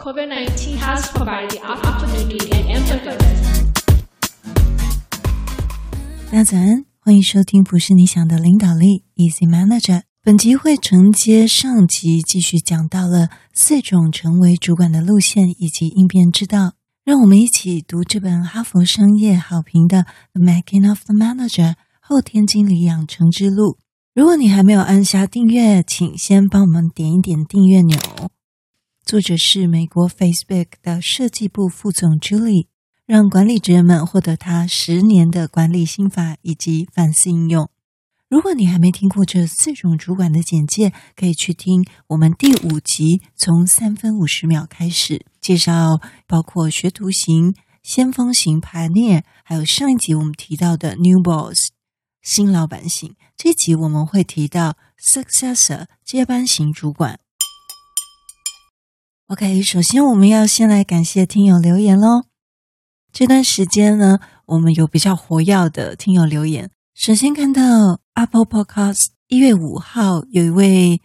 COVID-19 has provided the opportunity and emphasis. 大家早安，欢迎收听不是你想的领导力，Easy Manager。本集会承接上集，继续讲到了四种成为主管的路线以及应变之道。让我们一起读这本哈佛商业好评的《The Making of the Manager》后天经理养成之路。如果你还没有按下订阅，请先帮我们点一点订阅钮。作者是美国 Facebook 的设计部副总 Julie，让管理职人们获得他十年的管理心法以及反思应用。如果你还没听过这四种主管的简介，可以去听我们第五集，从三分五十秒开始介绍，包括学徒型、先锋型 Pioneer，还有上一集我们提到的 New Boss 新老板型。这集我们会提到 Successor 接班型主管。OK，首先我们要先来感谢听友留言喽。这段时间呢，我们有比较活跃的听友留言。首先看到 Apple Podcast 一月五号有一位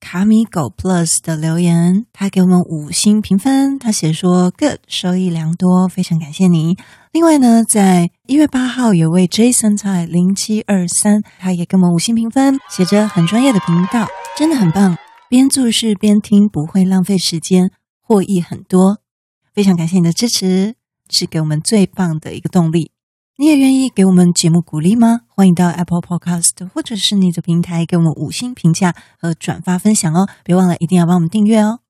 卡米狗 Plus 的留言，他给我们五星评分，他写说 Good，收益良多，非常感谢你。另外呢，在一月八号有位 Jason 在零七二三，他也给我们五星评分，写着很专业的频道，真的很棒。边做事边听，不会浪费时间，获益很多。非常感谢你的支持，是给我们最棒的一个动力。你也愿意给我们节目鼓励吗？欢迎到 Apple Podcast 或者是你的平台给我们五星评价和转发分享哦。别忘了一定要帮我们订阅哦。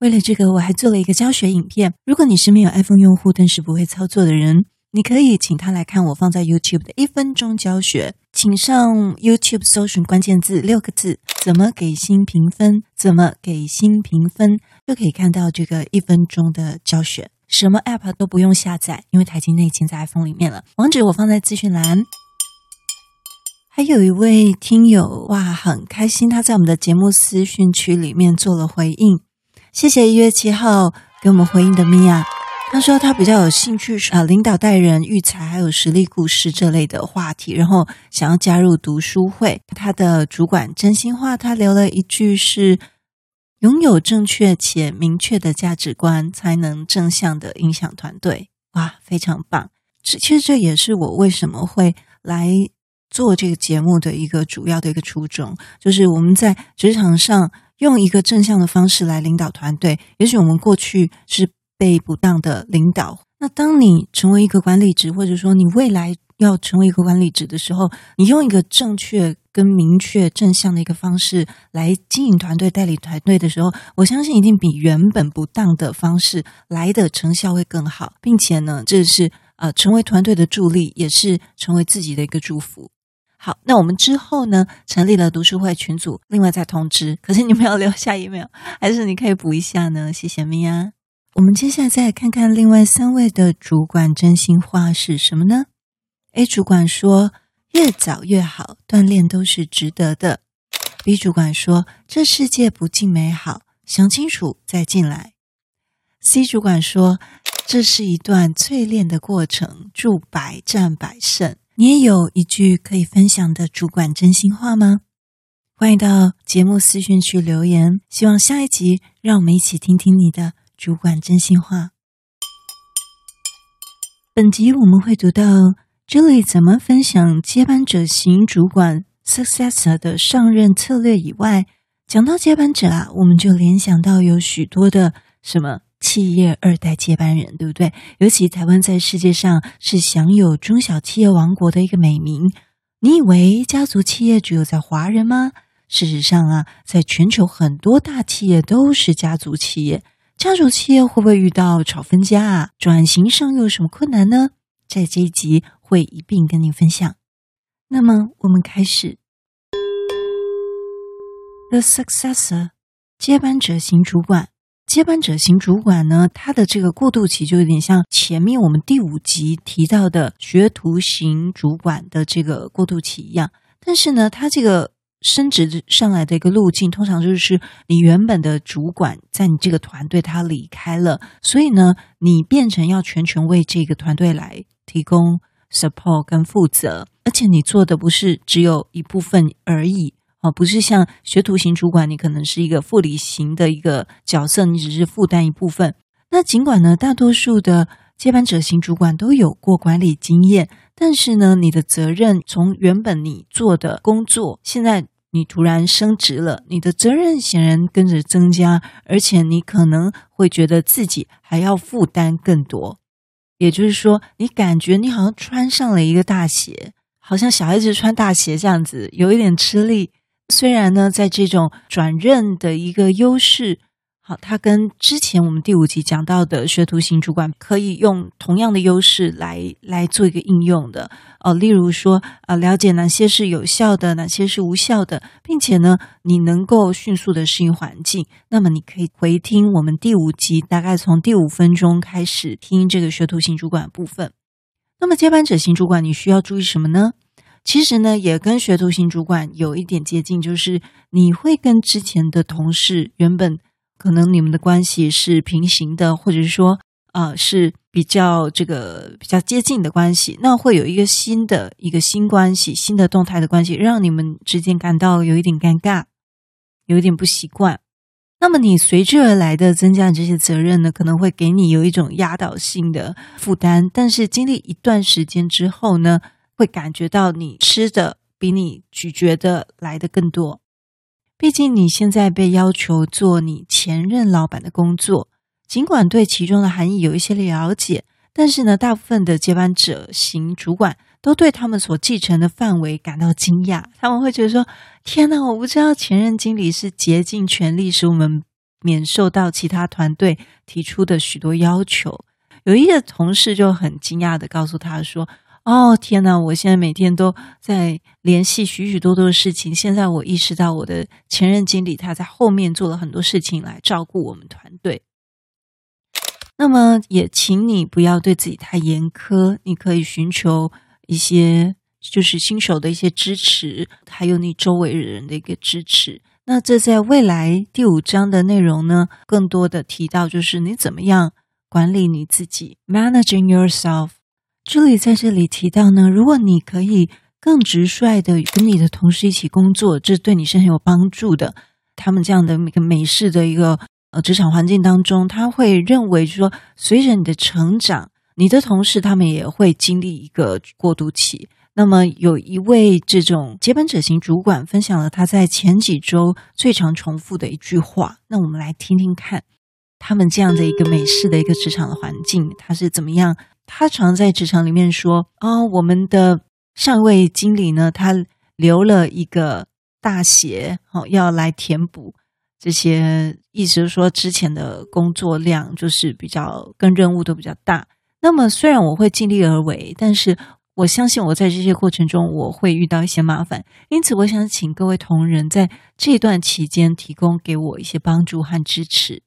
为了这个，我还做了一个教学影片。如果你是没有 iPhone 用户，但是不会操作的人，你可以请他来看我放在 YouTube 的一分钟教学。请上 YouTube 搜寻关键字六个字：怎么给星评分？怎么给星评分？就可以看到这个一分钟的教学。什么 App 都不用下载，因为它已经在 iPhone 里面了。网址我放在资讯栏。还有一位听友哇，很开心，他在我们的节目私讯区里面做了回应。谢谢一月七号给我们回应的米娅。他说他比较有兴趣啊，领导带人、育才还有实力故事这类的话题，然后想要加入读书会。他的主管真心话，他留了一句是：拥有正确且明确的价值观，才能正向的影响团队。哇，非常棒！这其实这也是我为什么会来做这个节目的一个主要的一个初衷，就是我们在职场上用一个正向的方式来领导团队。也许我们过去是。被不当的领导，那当你成为一个管理职，或者说你未来要成为一个管理职的时候，你用一个正确、跟明确、正向的一个方式来经营团队、带领团队的时候，我相信一定比原本不当的方式来的成效会更好，并且呢，这是呃成为团队的助力，也是成为自己的一个祝福。好，那我们之后呢，成立了读书会群组，另外再通知。可是你们要留下 email，还是你可以补一下呢？谢谢米娅。我们接下来再看看另外三位的主管真心话是什么呢？A 主管说：“越早越好，锻炼都是值得的。”B 主管说：“这世界不尽美好，想清楚再进来。”C 主管说：“这是一段淬炼的过程，祝百战百胜。”你也有一句可以分享的主管真心话吗？欢迎到节目私讯区留言。希望下一集让我们一起听听你的。主管真心话。本集我们会读到这里怎么分享接班者型主管 Successor 的上任策略以外，讲到接班者啊，我们就联想到有许多的什么企业二代接班人，对不对？尤其台湾在世界上是享有中小企业王国的一个美名。你以为家族企业只有在华人吗？事实上啊，在全球很多大企业都是家族企业。家族企业会不会遇到吵分家啊？转型上又有什么困难呢？在这一集会一并跟您分享。那么我们开始。The successor，接班者型主管。接班者型主管呢，他的这个过渡期就有点像前面我们第五集提到的学徒型主管的这个过渡期一样。但是呢，他这个。升职上来的一个路径，通常就是你原本的主管在你这个团队他离开了，所以呢，你变成要全权为这个团队来提供 support 跟负责，而且你做的不是只有一部分而已啊，不是像学徒型主管，你可能是一个副理型的一个角色，你只是负担一部分。那尽管呢，大多数的接班者型主管都有过管理经验，但是呢，你的责任从原本你做的工作，现在你突然升职了，你的责任显然跟着增加，而且你可能会觉得自己还要负担更多。也就是说，你感觉你好像穿上了一个大鞋，好像小孩子穿大鞋这样子，有一点吃力。虽然呢，在这种转任的一个优势。好，它跟之前我们第五集讲到的学徒型主管可以用同样的优势来来做一个应用的哦。例如说，啊，了解哪些是有效的，哪些是无效的，并且呢，你能够迅速的适应环境。那么，你可以回听我们第五集，大概从第五分钟开始听这个学徒型主管部分。那么，接班者型主管你需要注意什么呢？其实呢，也跟学徒型主管有一点接近，就是你会跟之前的同事原本。可能你们的关系是平行的，或者是说，啊、呃，是比较这个比较接近的关系。那会有一个新的一个新关系，新的动态的关系，让你们之间感到有一点尴尬，有一点不习惯。那么你随之而来的增加的这些责任呢，可能会给你有一种压倒性的负担。但是经历一段时间之后呢，会感觉到你吃的比你咀嚼的来的更多。毕竟你现在被要求做你前任老板的工作，尽管对其中的含义有一些了解，但是呢，大部分的接班者型主管都对他们所继承的范围感到惊讶。他们会觉得说：“天哪，我不知道前任经理是竭尽全力使我们免受到其他团队提出的许多要求。”有一个同事就很惊讶地告诉他说。哦，天哪！我现在每天都在联系许许多多的事情。现在我意识到，我的前任经理他在后面做了很多事情来照顾我们团队。那么，也请你不要对自己太严苛。你可以寻求一些就是新手的一些支持，还有你周围人的一个支持。那这在未来第五章的内容呢，更多的提到就是你怎么样管理你自己，managing yourself。这里在这里提到呢，如果你可以更直率的跟你的同事一起工作，这对你是很有帮助的。他们这样的一个美式的一个呃职场环境当中，他会认为说，随着你的成长，你的同事他们也会经历一个过渡期。那么有一位这种接班者型主管分享了他在前几周最常重复的一句话，那我们来听听看，他们这样的一个美式的一个职场的环境，他是怎么样？他常在职场里面说：“哦，我们的上位经理呢，他留了一个大鞋，哦，要来填补这些，意思是说之前的工作量就是比较跟任务都比较大。那么虽然我会尽力而为，但是我相信我在这些过程中我会遇到一些麻烦，因此我想请各位同仁在这段期间提供给我一些帮助和支持。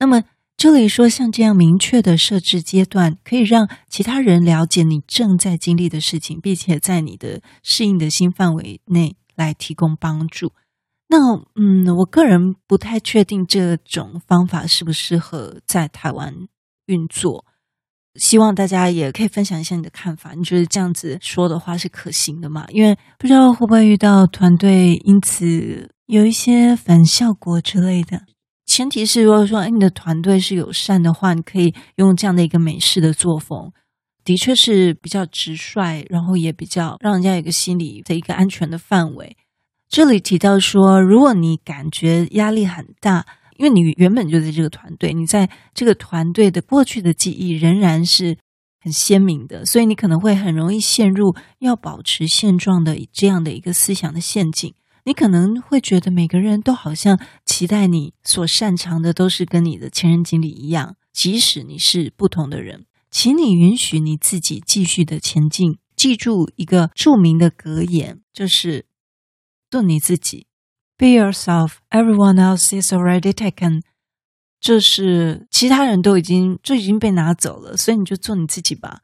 那么。”这里说，像这样明确的设置阶段，可以让其他人了解你正在经历的事情，并且在你的适应的新范围内来提供帮助。那，嗯，我个人不太确定这种方法适不适合在台湾运作。希望大家也可以分享一下你的看法。你觉得这样子说的话是可行的吗？因为不知道会不会遇到团队因此有一些反效果之类的。前提是，如果说你的团队是友善的话，你可以用这样的一个美式的作风，的确是比较直率，然后也比较让人家有个心理的一个安全的范围。这里提到说，如果你感觉压力很大，因为你原本就在这个团队，你在这个团队的过去的记忆仍然是很鲜明的，所以你可能会很容易陷入要保持现状的这样的一个思想的陷阱。你可能会觉得每个人都好像期待你所擅长的都是跟你的前任经理一样，即使你是不同的人，请你允许你自己继续的前进。记住一个著名的格言，就是做你自己，Be yourself. Everyone else is already taken。这是其他人都已经就已经被拿走了，所以你就做你自己吧。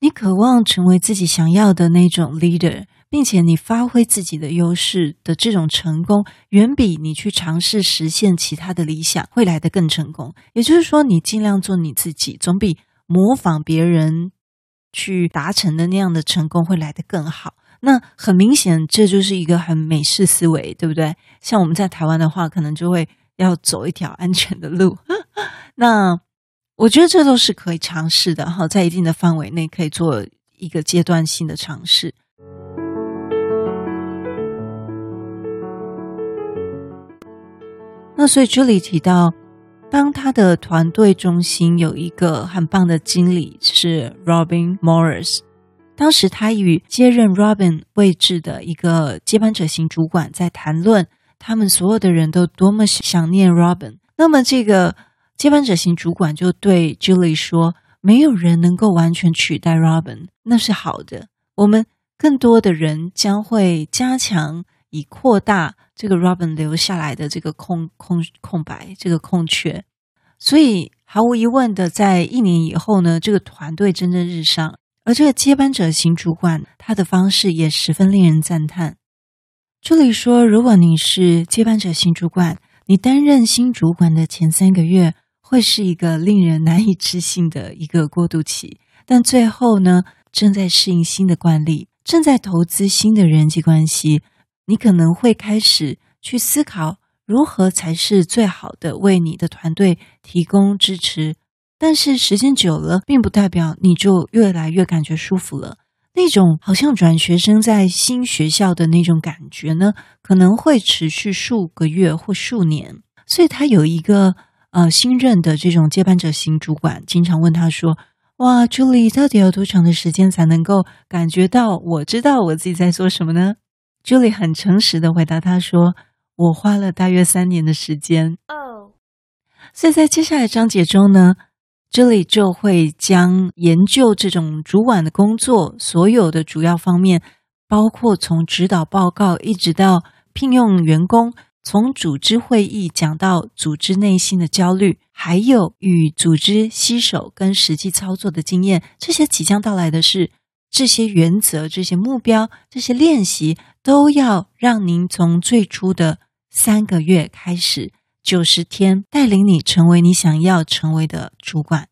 你渴望成为自己想要的那种 leader。并且你发挥自己的优势的这种成功，远比你去尝试实现其他的理想会来得更成功。也就是说，你尽量做你自己，总比模仿别人去达成的那样的成功会来得更好。那很明显，这就是一个很美式思维，对不对？像我们在台湾的话，可能就会要走一条安全的路。那我觉得这都是可以尝试的哈，在一定的范围内可以做一个阶段性的尝试。那所以这里提到，当他的团队中心有一个很棒的经理是 Robin Morris。当时他与接任 Robin 位置的一个接班者型主管在谈论，他们所有的人都多么想念 Robin。那么这个接班者型主管就对 Julie 说：“没有人能够完全取代 Robin，那是好的。我们更多的人将会加强以扩大这个 Robin 留下来的这个空空空白这个空缺。所以毫无疑问的，在一年以后呢，这个团队蒸蒸日上。”而这个接班者型主管，他的方式也十分令人赞叹。这里说，如果你是接班者型主管，你担任新主管的前三个月会是一个令人难以置信的一个过渡期，但最后呢，正在适应新的惯例，正在投资新的人际关系，你可能会开始去思考如何才是最好的为你的团队提供支持。但是时间久了，并不代表你就越来越感觉舒服了。那种好像转学生在新学校的那种感觉呢，可能会持续数个月或数年。所以他有一个呃新任的这种接班者型主管，经常问他说：“哇，Julie，到底要多长的时间才能够感觉到我知道我自己在做什么呢？”Julie 很诚实的回答他说：“我花了大约三年的时间。”哦，所以在接下来章节中呢。这里就会将研究这种主管的工作所有的主要方面，包括从指导报告一直到聘用员工，从组织会议讲到组织内心的焦虑，还有与组织携手跟实际操作的经验，这些即将到来的是这些原则、这些目标、这些练习，都要让您从最初的三个月开始。九十天带领你成为你想要成为的主管。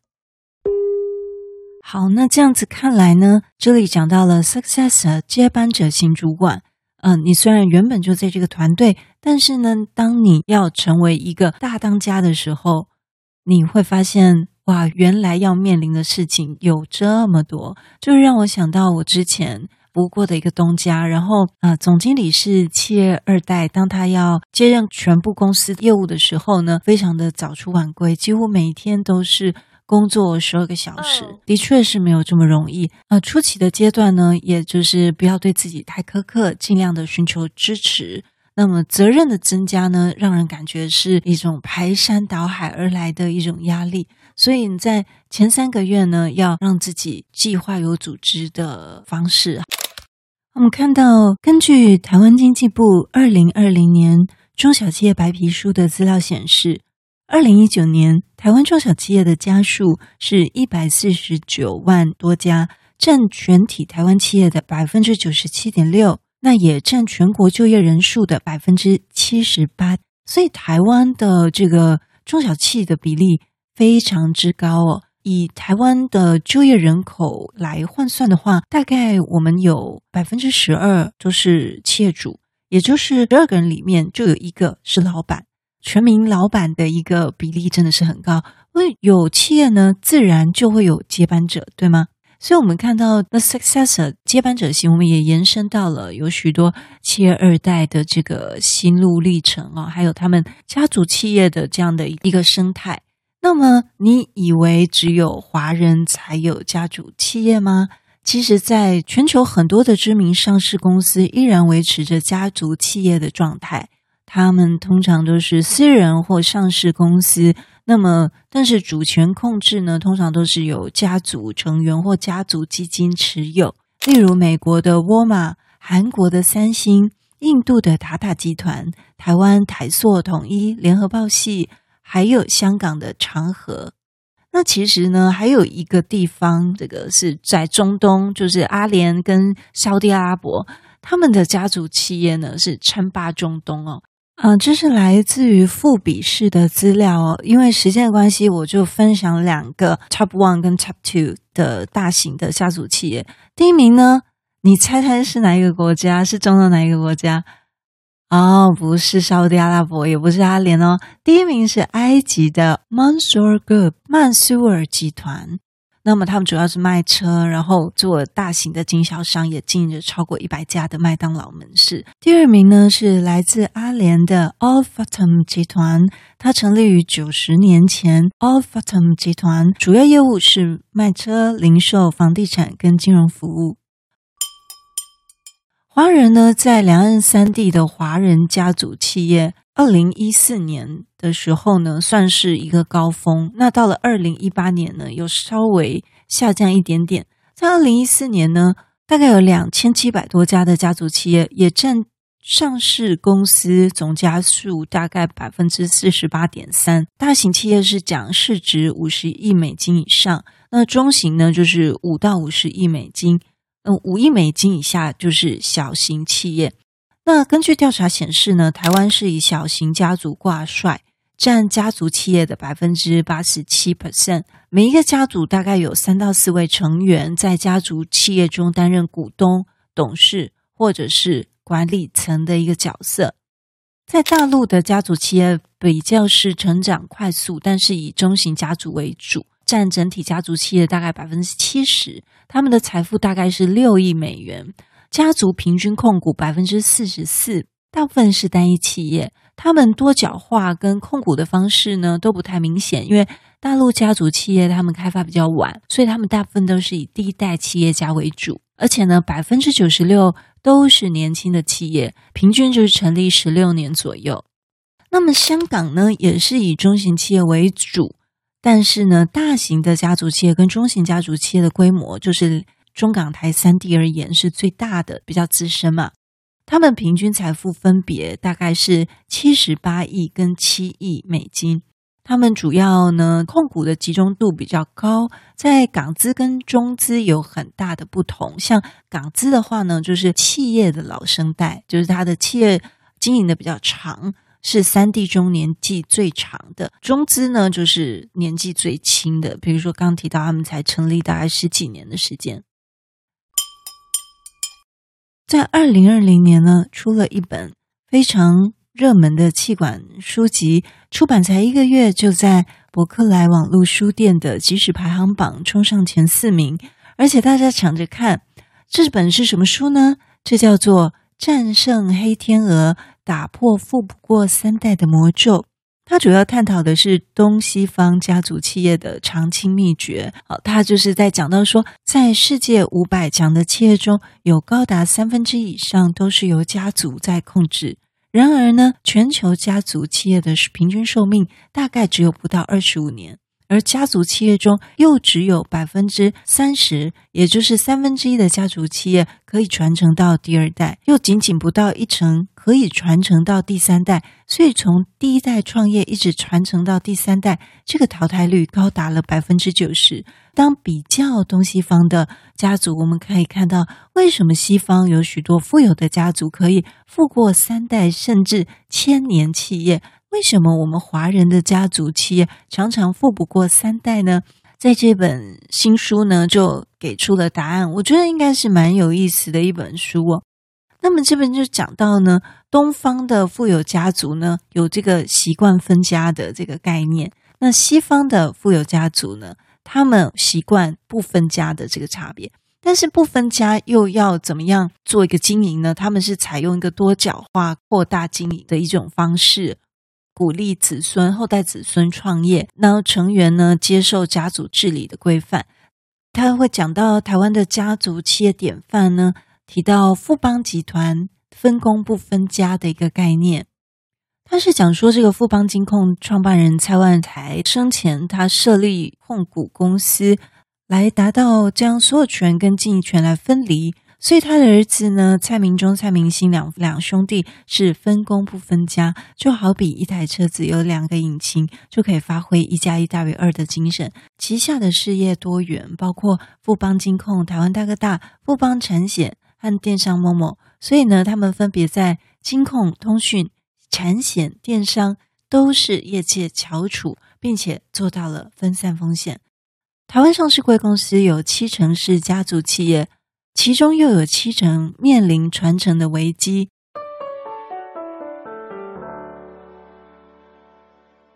好，那这样子看来呢，这里讲到了 successor 接班者型主管。嗯、你虽然原本就在这个团队，但是呢，当你要成为一个大当家的时候，你会发现哇，原来要面临的事情有这么多，就让我想到我之前。不过的一个东家，然后啊、呃，总经理是企业二代。当他要接任全部公司业务的时候呢，非常的早出晚归，几乎每天都是工作十二个小时，的确是没有这么容易。啊、呃，初期的阶段呢，也就是不要对自己太苛刻，尽量的寻求支持。那么责任的增加呢，让人感觉是一种排山倒海而来的一种压力。所以你在前三个月呢，要让自己计划有组织的方式。我们看到，根据台湾经济部二零二零年中小企业白皮书的资料显示，二零一九年台湾中小企业的家数是一百四十九万多家，占全体台湾企业的百分之九十七点六，那也占全国就业人数的百分之七十八。所以，台湾的这个中小企业的比例非常之高哦。以台湾的就业人口来换算的话，大概我们有百分之十二都是企业主，也就是十二个人里面就有一个是老板。全民老板的一个比例真的是很高，因为有企业呢，自然就会有接班者，对吗？所以，我们看到 the successor 接班者型，我们也延伸到了有许多企业二代的这个心路历程啊，还有他们家族企业的这样的一个生态。那么，你以为只有华人才有家族企业吗？其实，在全球很多的知名上市公司依然维持着家族企业的状态。他们通常都是私人或上市公司。那么，但是主权控制呢，通常都是由家族成员或家族基金持有。例如，美国的沃尔玛、韩国的三星、印度的塔塔集团、台湾台塑、统一、联合报系。还有香港的长和，那其实呢，还有一个地方，这个是在中东，就是阿联跟沙地阿拉伯，他们的家族企业呢是称霸中东哦。嗯、这是来自于富比士的资料哦。因为时间的关系，我就分享两个 Top One 跟 Top Two 的大型的家族企业。第一名呢，你猜猜是哪一个国家？是中东哪一个国家？哦，不是沙乌地阿拉伯，也不是阿联哦。第一名是埃及的 Mansour Group 曼苏尔集团。那么他们主要是卖车，然后做大型的经销商，也经营着超过一百家的麦当劳门市。第二名呢是来自阿联的 Al Fatam 集团，它成立于九十年前。，Al Fatam 集团主要业务是卖车、零售、房地产跟金融服务。华人呢，在两岸三地的华人家族企业。二零一四年的时候呢，算是一个高峰。那到了二零一八年呢，又稍微下降一点点。在二零一四年呢，大概有两千七百多家的家族企业，也占上市公司总家数大概百分之四十八点三。大型企业是讲市值五十亿美金以上，那中型呢就是五到五十亿美金，嗯，五亿美金以下就是小型企业。那根据调查显示呢，台湾是以小型家族挂帅，占家族企业的百分之八十七 percent。每一个家族大概有三到四位成员在家族企业中担任股东、董事或者是管理层的一个角色。在大陆的家族企业比较是成长快速，但是以中型家族为主，占整体家族企业大概百分之七十，他们的财富大概是六亿美元。家族平均控股百分之四十四，大部分是单一企业。他们多角化跟控股的方式呢都不太明显，因为大陆家族企业他们开发比较晚，所以他们大部分都是以第一代企业家为主。而且呢，百分之九十六都是年轻的企业，平均就是成立十六年左右。那么香港呢，也是以中型企业为主，但是呢，大型的家族企业跟中型家族企业的规模就是。中港台三地而言是最大的，比较资深嘛。他们平均财富分别大概是七十八亿跟七亿美金。他们主要呢控股的集中度比较高，在港资跟中资有很大的不同。像港资的话呢，就是企业的老生代，就是他的企业经营的比较长，是三地中年纪最长的。中资呢，就是年纪最轻的，比如说刚提到他们才成立大概十几年的时间。在二零二零年呢，出了一本非常热门的气管书籍，出版才一个月，就在博客来网络书店的即时排行榜冲上前四名，而且大家抢着看。这本是什么书呢？这叫做《战胜黑天鹅，打破富不过三代的魔咒》。它主要探讨的是东西方家族企业的长青秘诀。好，它就是在讲到说，在世界五百强的企业中，有高达三分之以上都是由家族在控制。然而呢，全球家族企业的平均寿命大概只有不到二十五年。而家族企业中又只有百分之三十，也就是三分之一的家族企业可以传承到第二代，又仅仅不到一成可以传承到第三代。所以从第一代创业一直传承到第三代，这个淘汰率高达了百分之九十。当比较东西方的家族，我们可以看到为什么西方有许多富有的家族可以富过三代甚至千年企业。为什么我们华人的家族企业常常富不过三代呢？在这本新书呢，就给出了答案。我觉得应该是蛮有意思的一本书哦。那么这本就讲到呢，东方的富有家族呢，有这个习惯分家的这个概念；那西方的富有家族呢，他们习惯不分家的这个差别。但是不分家又要怎么样做一个经营呢？他们是采用一个多角化扩大经营的一种方式。鼓励子孙后代子孙创业，然后成员呢接受家族治理的规范。他会讲到台湾的家族企业典范呢，提到富邦集团分工不分家的一个概念。他是讲说，这个富邦金控创办人蔡万台生前他设立控股公司，来达到将所有权跟经营权来分离。所以他的儿子呢，蔡明忠、蔡明兴两两兄弟是分工不分家，就好比一台车子有两个引擎，就可以发挥一加一大于二的精神。旗下的事业多元，包括富邦金控、台湾大哥大、富邦产险和电商某某。所以呢，他们分别在金控、通讯、产险、电商都是业界翘楚，并且做到了分散风险。台湾上市贵公司有七成是家族企业。其中又有七成面临传承的危机。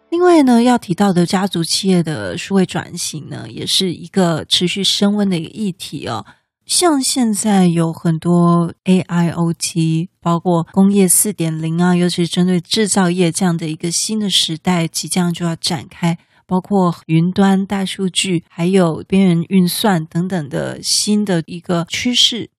另外呢，要提到的家族企业的数位转型呢，也是一个持续升温的一个议题哦。像现在有很多 AIoT，包括工业四点零啊，尤其是针对制造业这样的一个新的时代即将就要展开，包括云端、大数据，还有边缘运算等等的新的一个趋势。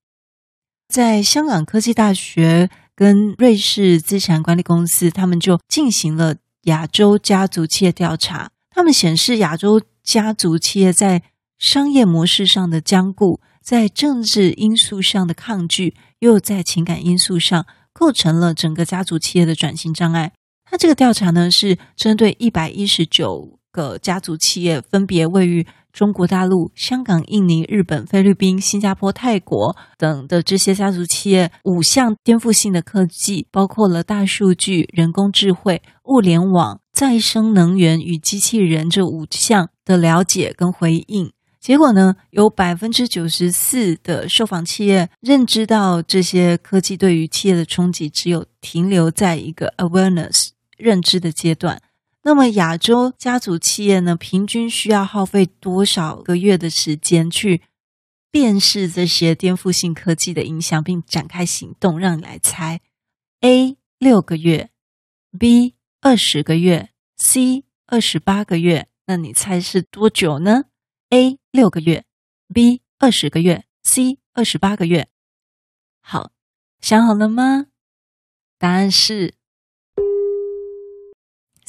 在香港科技大学跟瑞士资产管理公司，他们就进行了。亚洲家族企业调查，他们显示，亚洲家族企业在商业模式上的僵固，在政治因素上的抗拒，又在情感因素上构成了整个家族企业的转型障碍。他这个调查呢，是针对一百一十九个家族企业，分别位于中国大陆、香港、印尼、日本、菲律宾、新加坡、泰国等的这些家族企业，五项颠覆性的科技，包括了大数据、人工智慧、物联网、再生能源与机器人这五项的了解跟回应。结果呢，有百分之九十四的受访企业认知到这些科技对于企业的冲击，只有停留在一个 awareness 认知的阶段。那么，亚洲家族企业呢，平均需要耗费多少个月的时间去辨识这些颠覆性科技的影响，并展开行动？让你来猜：A 六个月，B 二十个月，C 二十八个月。那你猜是多久呢？A 六个月，B 二十个月，C 二十八个月。好，想好了吗？答案是。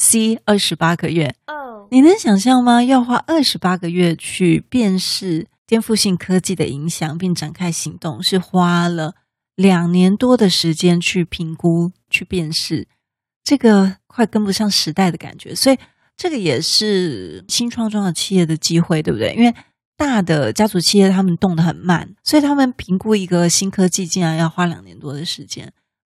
C 二十八个月，oh. 你能想象吗？要花二十八个月去辨识颠覆性科技的影响，并展开行动，是花了两年多的时间去评估、去辨识，这个快跟不上时代的感觉。所以，这个也是新创中的企业的机会，对不对？因为大的家族企业他们动得很慢，所以他们评估一个新科技竟然要花两年多的时间。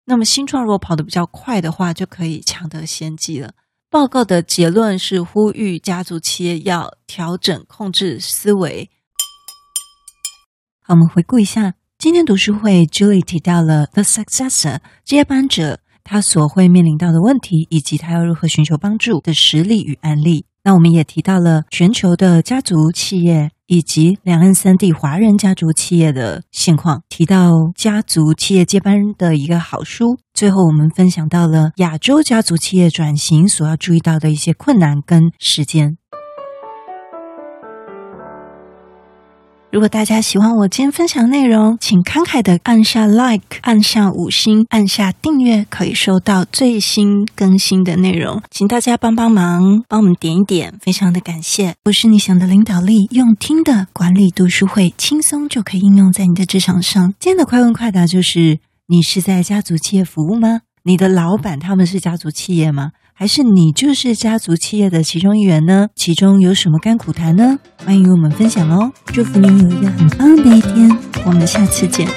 那么，新创如果跑得比较快的话，就可以抢得先机了。报告的结论是呼吁家族企业要调整控制思维。好，我们回顾一下今天读书会，Julie 提到了 The Successor 接班者，他所会面临到的问题，以及他要如何寻求帮助的实例与案例。那我们也提到了全球的家族企业。以及两岸三地华人家族企业的现况，提到家族企业接班的一个好书。最后，我们分享到了亚洲家族企业转型所要注意到的一些困难跟时间。如果大家喜欢我今天分享内容，请慷慨的按下 Like，按下五星，按下订阅，可以收到最新更新的内容。请大家帮帮忙，帮我们点一点，非常的感谢。不是你想的领导力，用听的管理读书会，轻松就可以应用在你的职场上。今天的快问快答就是：你是在家族企业服务吗？你的老板他们是家族企业吗？还是你就是家族企业的其中一员呢？其中有什么甘苦谈呢？欢迎与我们分享哦！祝福你有一个很棒的一天，我们下次见。